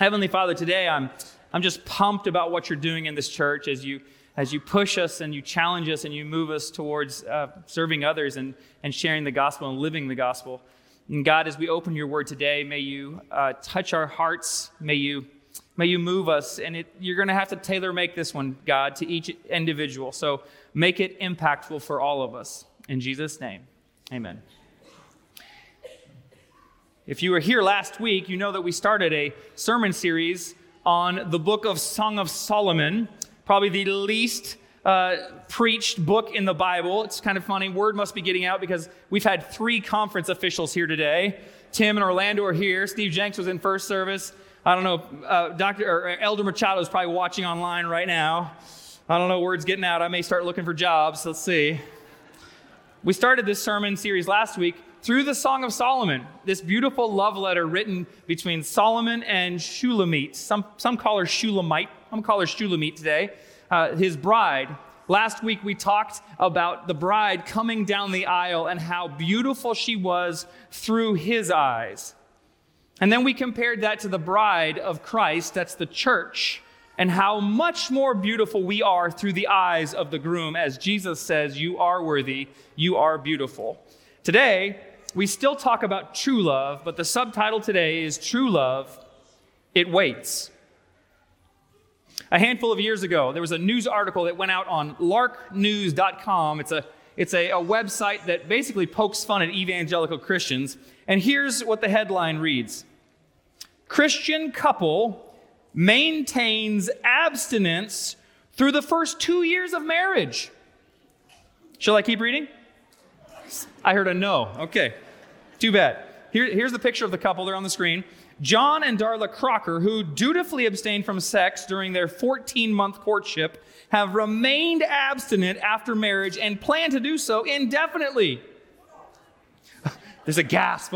Heavenly Father, today I'm, I'm just pumped about what you're doing in this church as you, as you push us and you challenge us and you move us towards uh, serving others and, and sharing the gospel and living the gospel. And God, as we open your word today, may you uh, touch our hearts. May you, may you move us. And it, you're going to have to tailor make this one, God, to each individual. So make it impactful for all of us. In Jesus' name, amen. If you were here last week, you know that we started a sermon series on the book of Song of Solomon, probably the least uh, preached book in the Bible. It's kind of funny. Word must be getting out because we've had three conference officials here today. Tim and Orlando are here. Steve Jenks was in first service. I don't know. Uh, Doctor or Elder Machado is probably watching online right now. I don't know. Word's getting out. I may start looking for jobs. Let's see. We started this sermon series last week through the Song of Solomon, this beautiful love letter written between Solomon and Shulamite. Some, some call her Shulamite. I'm going to call her Shulamite today, uh, his bride. Last week we talked about the bride coming down the aisle and how beautiful she was through his eyes. And then we compared that to the bride of Christ, that's the church, and how much more beautiful we are through the eyes of the groom, as Jesus says, You are worthy, you are beautiful. Today, we still talk about true love, but the subtitle today is True Love, It Waits. A handful of years ago, there was a news article that went out on larknews.com. It's a it's a, a website that basically pokes fun at evangelical Christians. And here's what the headline reads Christian couple maintains abstinence through the first two years of marriage. Shall I keep reading? I heard a no. Okay. Too bad. Here, here's the picture of the couple. They're on the screen. John and Darla Crocker, who dutifully abstained from sex during their 14 month courtship, have remained abstinent after marriage and plan to do so indefinitely. There's a gasp.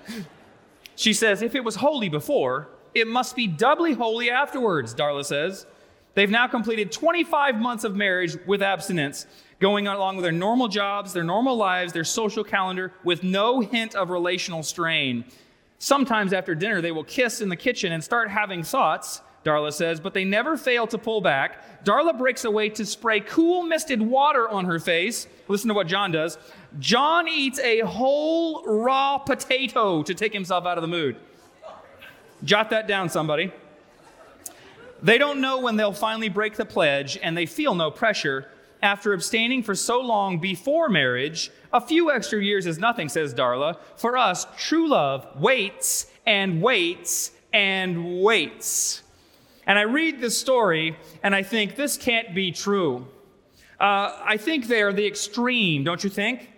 she says, if it was holy before, it must be doubly holy afterwards, Darla says. They've now completed 25 months of marriage with abstinence going along with their normal jobs, their normal lives, their social calendar, with no hint of relational strain. Sometimes after dinner, they will kiss in the kitchen and start having thoughts, Darla says, but they never fail to pull back. Darla breaks away to spray cool, misted water on her face. Listen to what John does. John eats a whole raw potato to take himself out of the mood. Jot that down, somebody. They don't know when they'll finally break the pledge, and they feel no pressure after abstaining for so long before marriage, a few extra years is nothing, says Darla. For us, true love waits and waits and waits. And I read this story and I think this can't be true. Uh, I think they're the extreme, don't you think?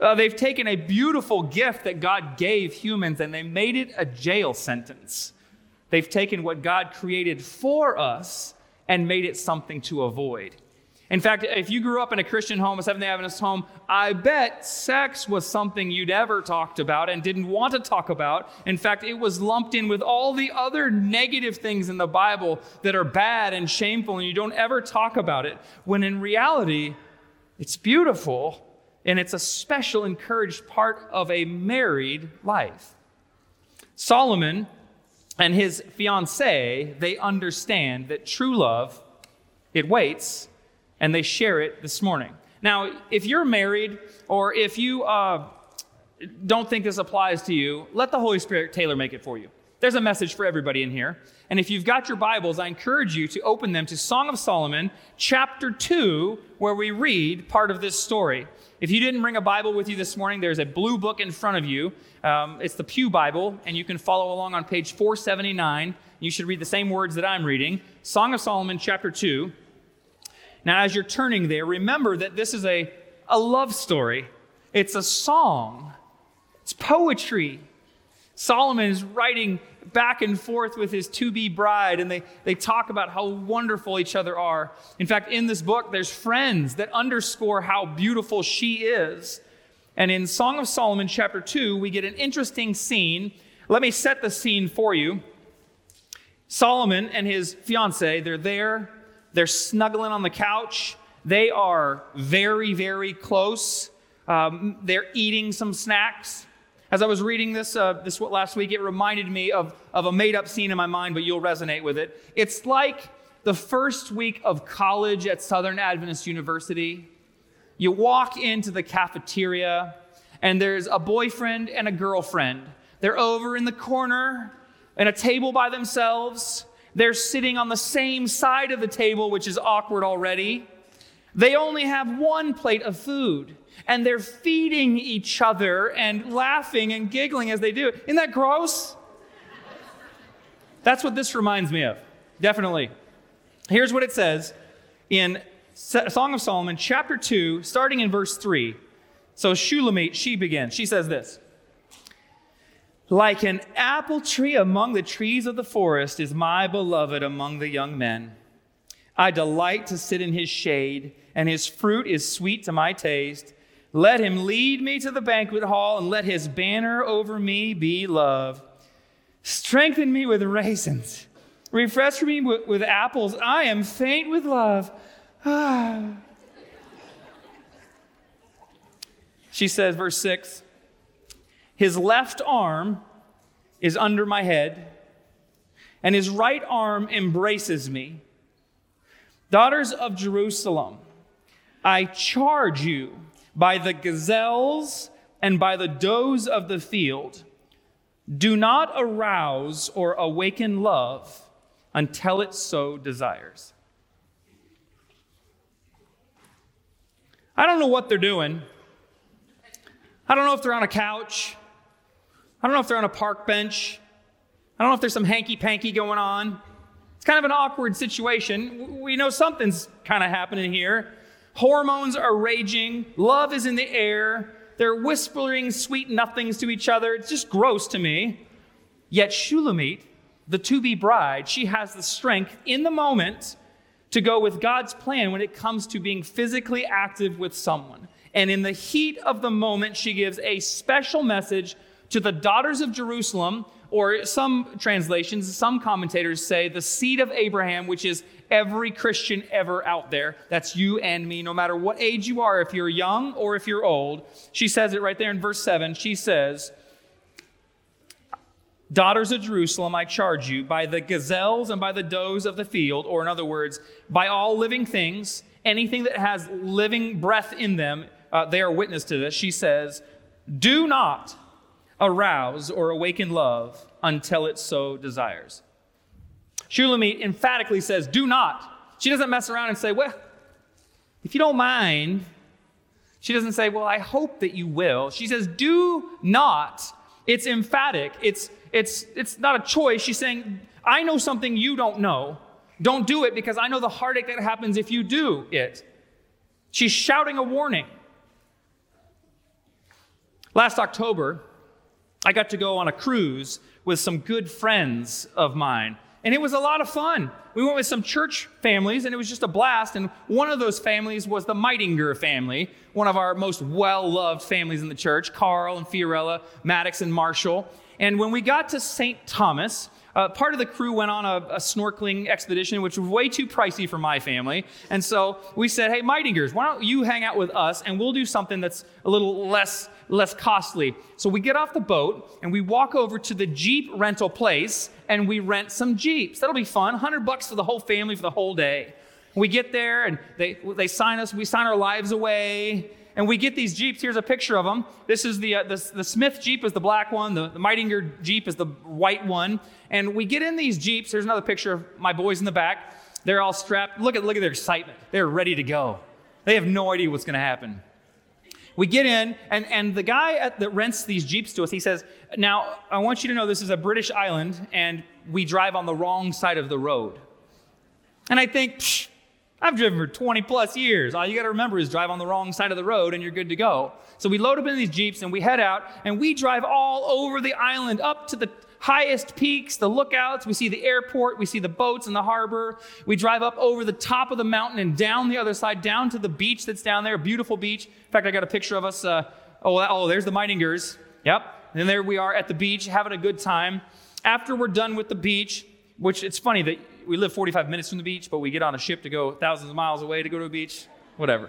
Uh, they've taken a beautiful gift that God gave humans and they made it a jail sentence. They've taken what God created for us and made it something to avoid. In fact, if you grew up in a Christian home, a Seventh day Adventist home, I bet sex was something you'd ever talked about and didn't want to talk about. In fact, it was lumped in with all the other negative things in the Bible that are bad and shameful, and you don't ever talk about it. When in reality, it's beautiful and it's a special, encouraged part of a married life. Solomon and his fiancee, they understand that true love, it waits and they share it this morning. Now, if you're married or if you uh, don't think this applies to you, let the Holy Spirit tailor make it for you. There's a message for everybody in here. And if you've got your Bibles, I encourage you to open them to Song of Solomon, chapter 2, where we read part of this story. If you didn't bring a Bible with you this morning, there's a blue book in front of you. Um, it's the Pew Bible, and you can follow along on page 479. You should read the same words that I'm reading. Song of Solomon, chapter 2. Now, as you're turning there, remember that this is a, a love story, it's a song, it's poetry. Solomon is writing back and forth with his to be bride, and they, they talk about how wonderful each other are. In fact, in this book, there's friends that underscore how beautiful she is. And in Song of Solomon, chapter 2, we get an interesting scene. Let me set the scene for you. Solomon and his fiancee, they're there they're snuggling on the couch. They are very, very close. Um, they're eating some snacks. As I was reading this, uh, this last week, it reminded me of, of a made up scene in my mind, but you'll resonate with it. It's like the first week of college at Southern Adventist University. You walk into the cafeteria, and there's a boyfriend and a girlfriend. They're over in the corner and a table by themselves. They're sitting on the same side of the table, which is awkward already. They only have one plate of food, and they're feeding each other and laughing and giggling as they do. Isn't that gross? That's what this reminds me of. Definitely. Here's what it says in Song of Solomon, chapter 2, starting in verse 3. So Shulamite, she begins. She says this Like an apple tree among the trees of the forest is my beloved among the young men. I delight to sit in his shade, and his fruit is sweet to my taste. Let him lead me to the banquet hall, and let his banner over me be love. Strengthen me with raisins, refresh me with, with apples. I am faint with love. Ah. She says, verse 6 His left arm is under my head, and his right arm embraces me. Daughters of Jerusalem, I charge you by the gazelles and by the does of the field, do not arouse or awaken love until it so desires. I don't know what they're doing. I don't know if they're on a couch. I don't know if they're on a park bench. I don't know if there's some hanky panky going on. It's kind of an awkward situation. We know something's kind of happening here. Hormones are raging, love is in the air. They're whispering sweet nothings to each other. It's just gross to me. Yet Shulamite, the to be bride, she has the strength in the moment to go with God's plan when it comes to being physically active with someone. And in the heat of the moment, she gives a special message to the daughters of Jerusalem, or some translations, some commentators say the seed of Abraham, which is every Christian ever out there. That's you and me, no matter what age you are, if you're young or if you're old. She says it right there in verse 7. She says, Daughters of Jerusalem, I charge you by the gazelles and by the does of the field, or in other words, by all living things, anything that has living breath in them, uh, they are witness to this. She says, Do not arouse or awaken love until it so desires. Shulamite emphatically says, Do not. She doesn't mess around and say, Well, if you don't mind. She doesn't say, Well, I hope that you will. She says, Do not. It's emphatic. It's, it's, it's not a choice. She's saying, I know something you don't know. Don't do it because I know the heartache that happens if you do it. She's shouting a warning. Last October, I got to go on a cruise with some good friends of mine, and it was a lot of fun. We went with some church families, and it was just a blast. And one of those families was the Meitinger family, one of our most well loved families in the church Carl and Fiorella, Maddox and Marshall. And when we got to St. Thomas, uh, part of the crew went on a, a, snorkeling expedition, which was way too pricey for my family. And so we said, hey, Meitingers, why don't you hang out with us and we'll do something that's a little less, less costly. So we get off the boat and we walk over to the Jeep rental place and we rent some Jeeps. That'll be fun. 100 bucks for the whole family for the whole day. We get there and they, they sign us, we sign our lives away and we get these Jeeps. Here's a picture of them. This is the, uh, the, the, Smith Jeep is the black one. The, the Meitinger Jeep is the white one. And we get in these Jeeps. Here's another picture of my boys in the back. They're all strapped. Look at, look at their excitement. They're ready to go. They have no idea what's going to happen. We get in, and, and the guy at, that rents these Jeeps to us, he says, Now, I want you to know this is a British island, and we drive on the wrong side of the road. And I think, I've driven for 20 plus years. All you got to remember is drive on the wrong side of the road and you're good to go. So we load up in these Jeeps and we head out and we drive all over the island up to the highest peaks, the lookouts. We see the airport, we see the boats in the harbor. We drive up over the top of the mountain and down the other side, down to the beach that's down there, beautiful beach. In fact, I got a picture of us. Uh, oh, oh, there's the Meitingers. Yep. And there we are at the beach having a good time. After we're done with the beach, which it's funny that we live 45 minutes from the beach, but we get on a ship to go thousands of miles away to go to a beach, whatever.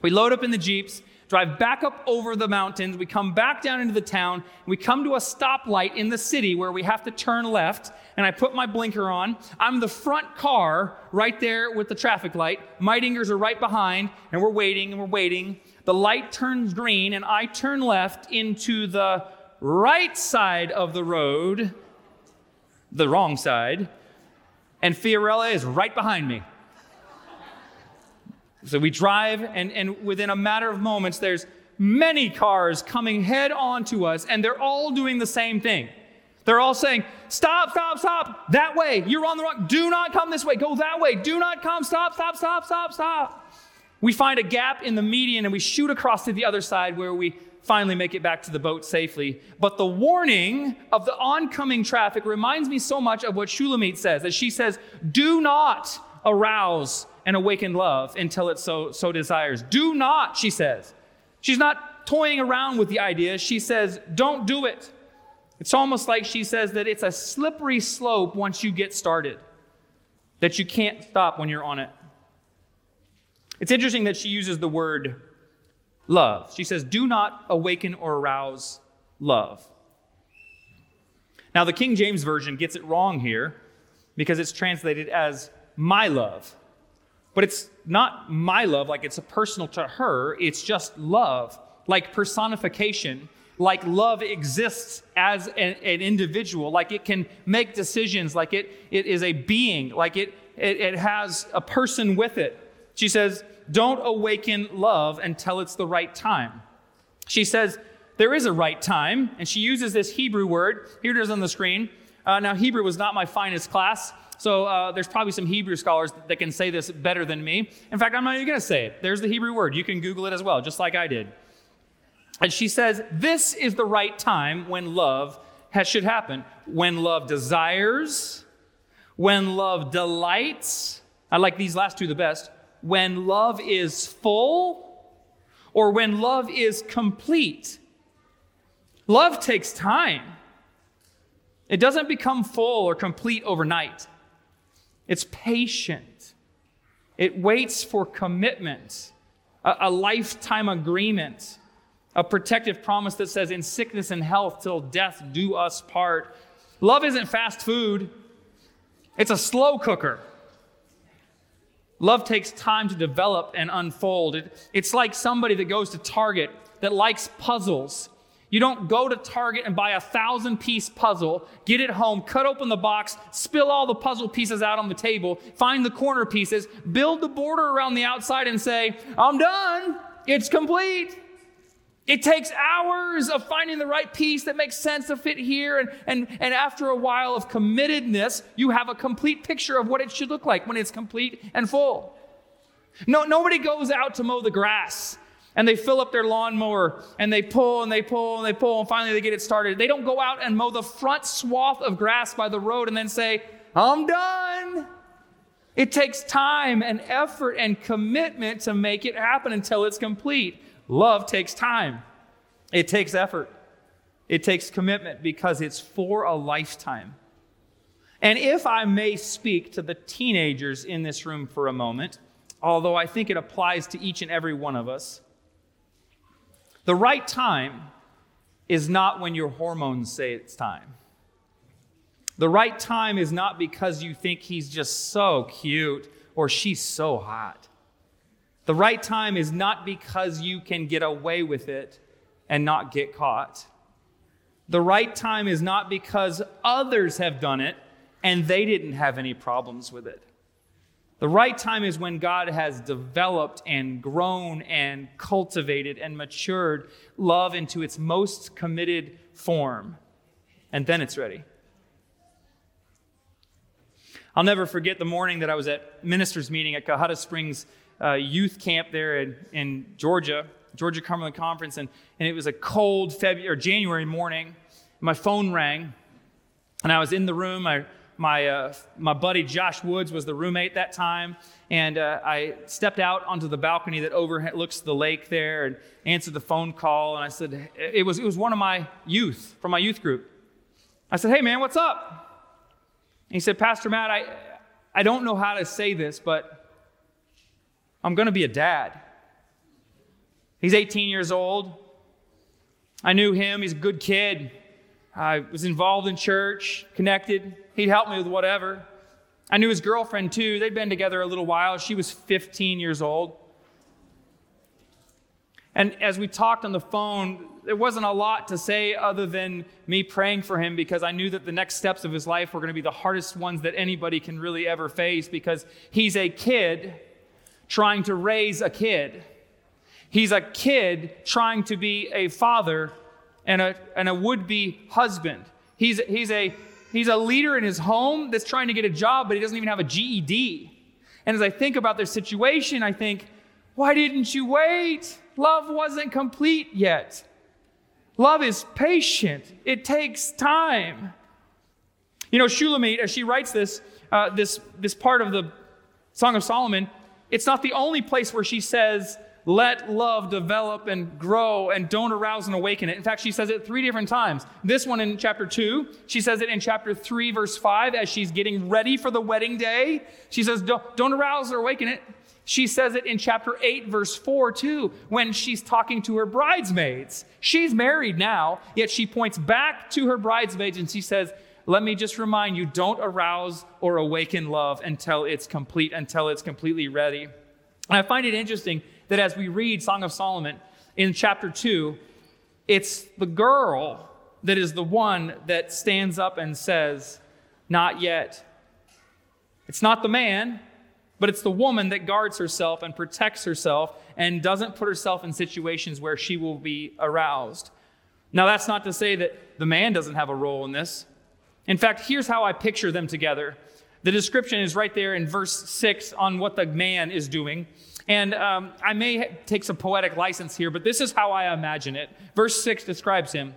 We load up in the Jeeps. Drive back up over the mountains. We come back down into the town. We come to a stoplight in the city where we have to turn left. And I put my blinker on. I'm the front car right there with the traffic light. Meitingers are right behind, and we're waiting and we're waiting. The light turns green, and I turn left into the right side of the road, the wrong side, and Fiorella is right behind me. So we drive, and, and within a matter of moments, there's many cars coming head on to us, and they're all doing the same thing. They're all saying, Stop, stop, stop, that way. You're on the wrong. Do not come this way. Go that way. Do not come. Stop, stop, stop, stop, stop. We find a gap in the median and we shoot across to the other side where we finally make it back to the boat safely. But the warning of the oncoming traffic reminds me so much of what Shulamit says, as she says, Do not arouse and awaken love until it so, so desires. Do not, she says. She's not toying around with the idea. She says, Don't do it. It's almost like she says that it's a slippery slope once you get started, that you can't stop when you're on it. It's interesting that she uses the word love. She says, Do not awaken or arouse love. Now, the King James Version gets it wrong here because it's translated as my love. But it's not my love, like it's a personal to her, it's just love, like personification, like love exists as an, an individual, like it can make decisions, like it, it is a being, like it, it, it has a person with it. She says, don't awaken love until it's the right time. She says, there is a right time, and she uses this Hebrew word. Here it is on the screen. Uh, now, Hebrew was not my finest class, so uh, there's probably some Hebrew scholars that can say this better than me. In fact, I'm not even going to say it. There's the Hebrew word. You can Google it as well, just like I did. And she says, This is the right time when love has, should happen. When love desires, when love delights. I like these last two the best when love is full or when love is complete. Love takes time. It doesn't become full or complete overnight. It's patient. It waits for commitment, a, a, lifetime agreement, a protective promise that says, in sickness and health, till death do us part. Love isn't fast food, it's a slow cooker. Love takes time to develop and unfold. It, it's like somebody that goes to Target that likes puzzles. You don't go to Target and buy a thousand piece puzzle, get it home, cut open the box, spill all the puzzle pieces out on the table, find the corner pieces, build the border around the outside, and say, I'm done. It's complete. It takes hours of finding the right piece that makes sense to fit here. And, and, and after a while of committedness, you have a complete picture of what it should look like when it's complete and full. No, nobody goes out to mow the grass and they fill up their lawnmower and they pull and they pull and they pull and finally they get it started. They don't go out and mow the front swath of grass by the road and then say, I'm done. It takes time and effort and commitment to make it happen until it's complete. Love takes time, it takes effort, it takes commitment because it's for a lifetime. And if I may speak to the teenagers in this room for a moment, although I think it applies to each and every one of us, the right time is not when your hormones say it's time. The right time is not because you think he's just so cute or she's so hot. The right time is not because you can get away with it and not get caught. The right time is not because others have done it and they didn't have any problems with it. The right time is when God has developed and grown and cultivated and matured love into its most committed form. And then it's ready. I'll never forget the morning that I was at ministers' meeting at Cohutta Springs uh, youth camp there in, in Georgia, Georgia Cumberland Conference, and, and it was a cold February or January morning. My phone rang, and I was in the room. I, my, uh, my buddy Josh Woods was the roommate that time, and uh, I stepped out onto the balcony that overlooks the lake there and answered the phone call. And I said, it was, it was one of my youth from my youth group. I said, Hey, man, what's up? And he said, Pastor Matt, I, I don't know how to say this, but I'm going to be a dad. He's 18 years old. I knew him. He's a good kid. I was involved in church, connected. He'd help me with whatever. I knew his girlfriend too. They'd been together a little while. She was 15 years old. And as we talked on the phone, there wasn't a lot to say other than me praying for him because I knew that the next steps of his life were going to be the hardest ones that anybody can really ever face because he's a kid trying to raise a kid. He's a kid trying to be a father and a, and a would be husband. He's, he's, a, he's a leader in his home that's trying to get a job, but he doesn't even have a GED. And as I think about their situation, I think, why didn't you wait? Love wasn't complete yet. Love is patient, it takes time. You know, Shulamite, as she writes this, uh, this, this part of the Song of Solomon, it's not the only place where she says, let love develop and grow and don't arouse and awaken it. In fact, she says it three different times. This one in chapter 2, she says it in chapter 3, verse 5, as she's getting ready for the wedding day. She says, Don't, don't arouse or awaken it. She says it in chapter 8, verse 4, too, when she's talking to her bridesmaids. She's married now, yet she points back to her bridesmaids and she says, Let me just remind you don't arouse or awaken love until it's complete, until it's completely ready. And I find it interesting that as we read Song of Solomon in chapter 2, it's the girl that is the one that stands up and says, Not yet. It's not the man, but it's the woman that guards herself and protects herself and doesn't put herself in situations where she will be aroused. Now, that's not to say that the man doesn't have a role in this. In fact, here's how I picture them together. The description is right there in verse 6 on what the man is doing. And um, I may take some poetic license here, but this is how I imagine it. Verse 6 describes him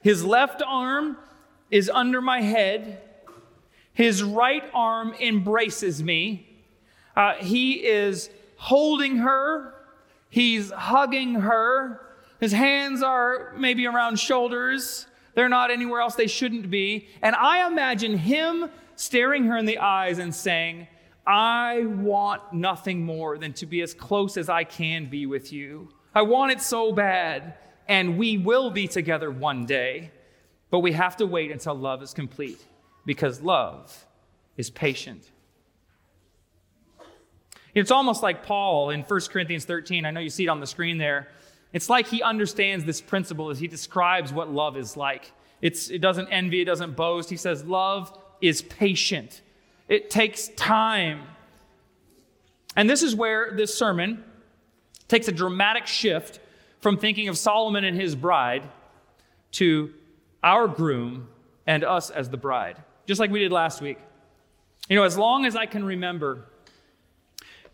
His left arm is under my head, his right arm embraces me. Uh, he is holding her, he's hugging her. His hands are maybe around shoulders. They're not anywhere else they shouldn't be. And I imagine him staring her in the eyes and saying, I want nothing more than to be as close as I can be with you. I want it so bad. And we will be together one day. But we have to wait until love is complete because love is patient. It's almost like Paul in 1 Corinthians 13. I know you see it on the screen there. It's like he understands this principle as he describes what love is like. It's, it doesn't envy, it doesn't boast. He says, Love is patient, it takes time. And this is where this sermon takes a dramatic shift from thinking of Solomon and his bride to our groom and us as the bride, just like we did last week. You know, as long as I can remember,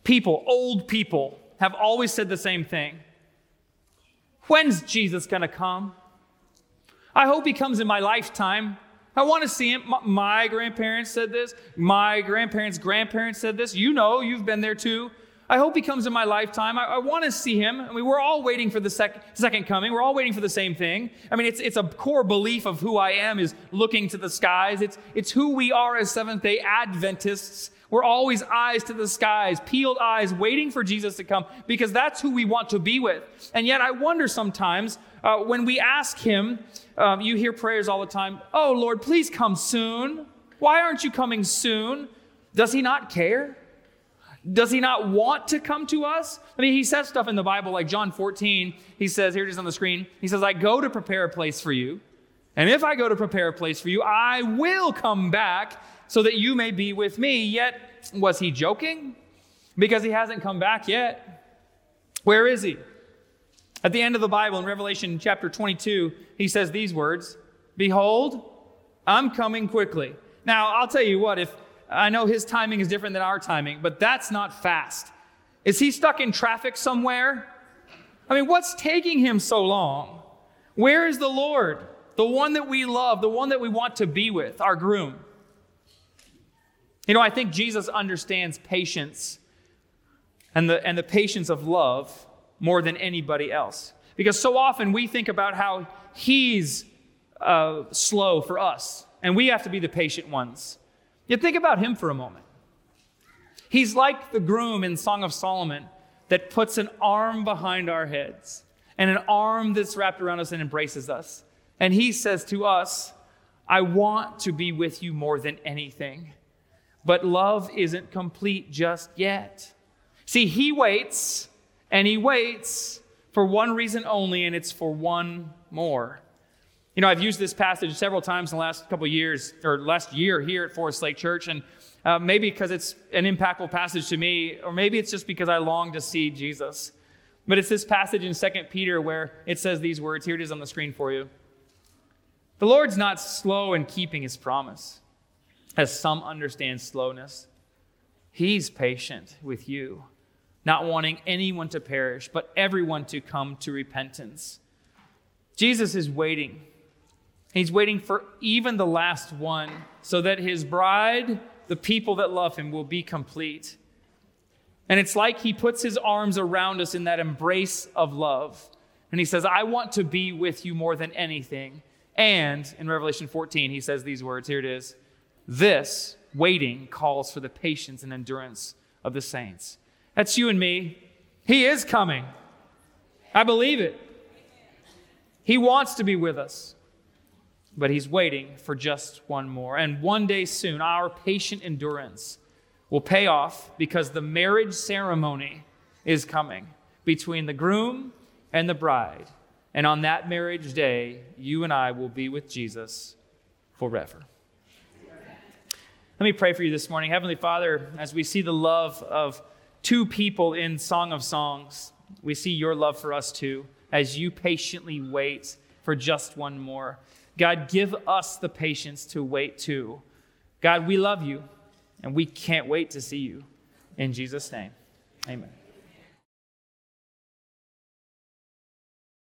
people, old people, have always said the same thing. When's Jesus going to come? I hope he comes in my lifetime. I want to see him. My grandparents said this. My grandparents' grandparents said this. You know, you've been there too. I hope he comes in my lifetime. I, I want to see him. I mean, we're all waiting for the sec- second coming. We're all waiting for the same thing. I mean, it's, it's a core belief of who I am is looking to the skies. It's, it's who we are as Seventh day Adventists. We're always eyes to the skies, peeled eyes, waiting for Jesus to come because that's who we want to be with. And yet, I wonder sometimes uh, when we ask Him, um, you hear prayers all the time, Oh, Lord, please come soon. Why aren't you coming soon? Does He not care? Does he not want to come to us? I mean, he says stuff in the Bible like John 14. He says, here it is on the screen. He says, I go to prepare a place for you. And if I go to prepare a place for you, I will come back so that you may be with me. Yet, was he joking? Because he hasn't come back yet. Where is he? At the end of the Bible, in Revelation chapter 22, he says these words Behold, I'm coming quickly. Now, I'll tell you what, if I know his timing is different than our timing, but that's not fast. Is he stuck in traffic somewhere? I mean, what's taking him so long? Where is the Lord? The one that we love, the one that we want to be with, our groom. You know, I think Jesus understands patience and the, and the patience of love more than anybody else. Because so often we think about how he's uh, slow for us, and we have to be the patient ones. Yet think about him for a moment. He's like the groom in Song of Solomon that puts an arm behind our heads and an arm that's wrapped around us and embraces us. And he says to us, I want to be with you more than anything. But love isn't complete just yet. See, he waits and he waits for one reason only, and it's for one more. You know, I've used this passage several times in the last couple years, or last year here at Forest Lake Church, and uh, maybe because it's an impactful passage to me, or maybe it's just because I long to see Jesus. But it's this passage in 2 Peter where it says these words. Here it is on the screen for you. The Lord's not slow in keeping his promise, as some understand slowness. He's patient with you, not wanting anyone to perish, but everyone to come to repentance. Jesus is waiting. He's waiting for even the last one so that his bride, the people that love him, will be complete. And it's like he puts his arms around us in that embrace of love. And he says, I want to be with you more than anything. And in Revelation 14, he says these words here it is this waiting calls for the patience and endurance of the saints. That's you and me. He is coming. I believe it. He wants to be with us, but he's waiting for just one more. And one day soon, our patient endurance will pay off because the marriage ceremony is coming between the groom and the bride. And on that marriage day, you and I will be with Jesus forever. Let me pray for you this morning. Heavenly Father, as we see the love of two people in Song of Songs, we see your love for us too, as you patiently wait for just one more. God, give us the patience to wait too. God, we love you, and we can't wait to see you. In Jesus' name, amen.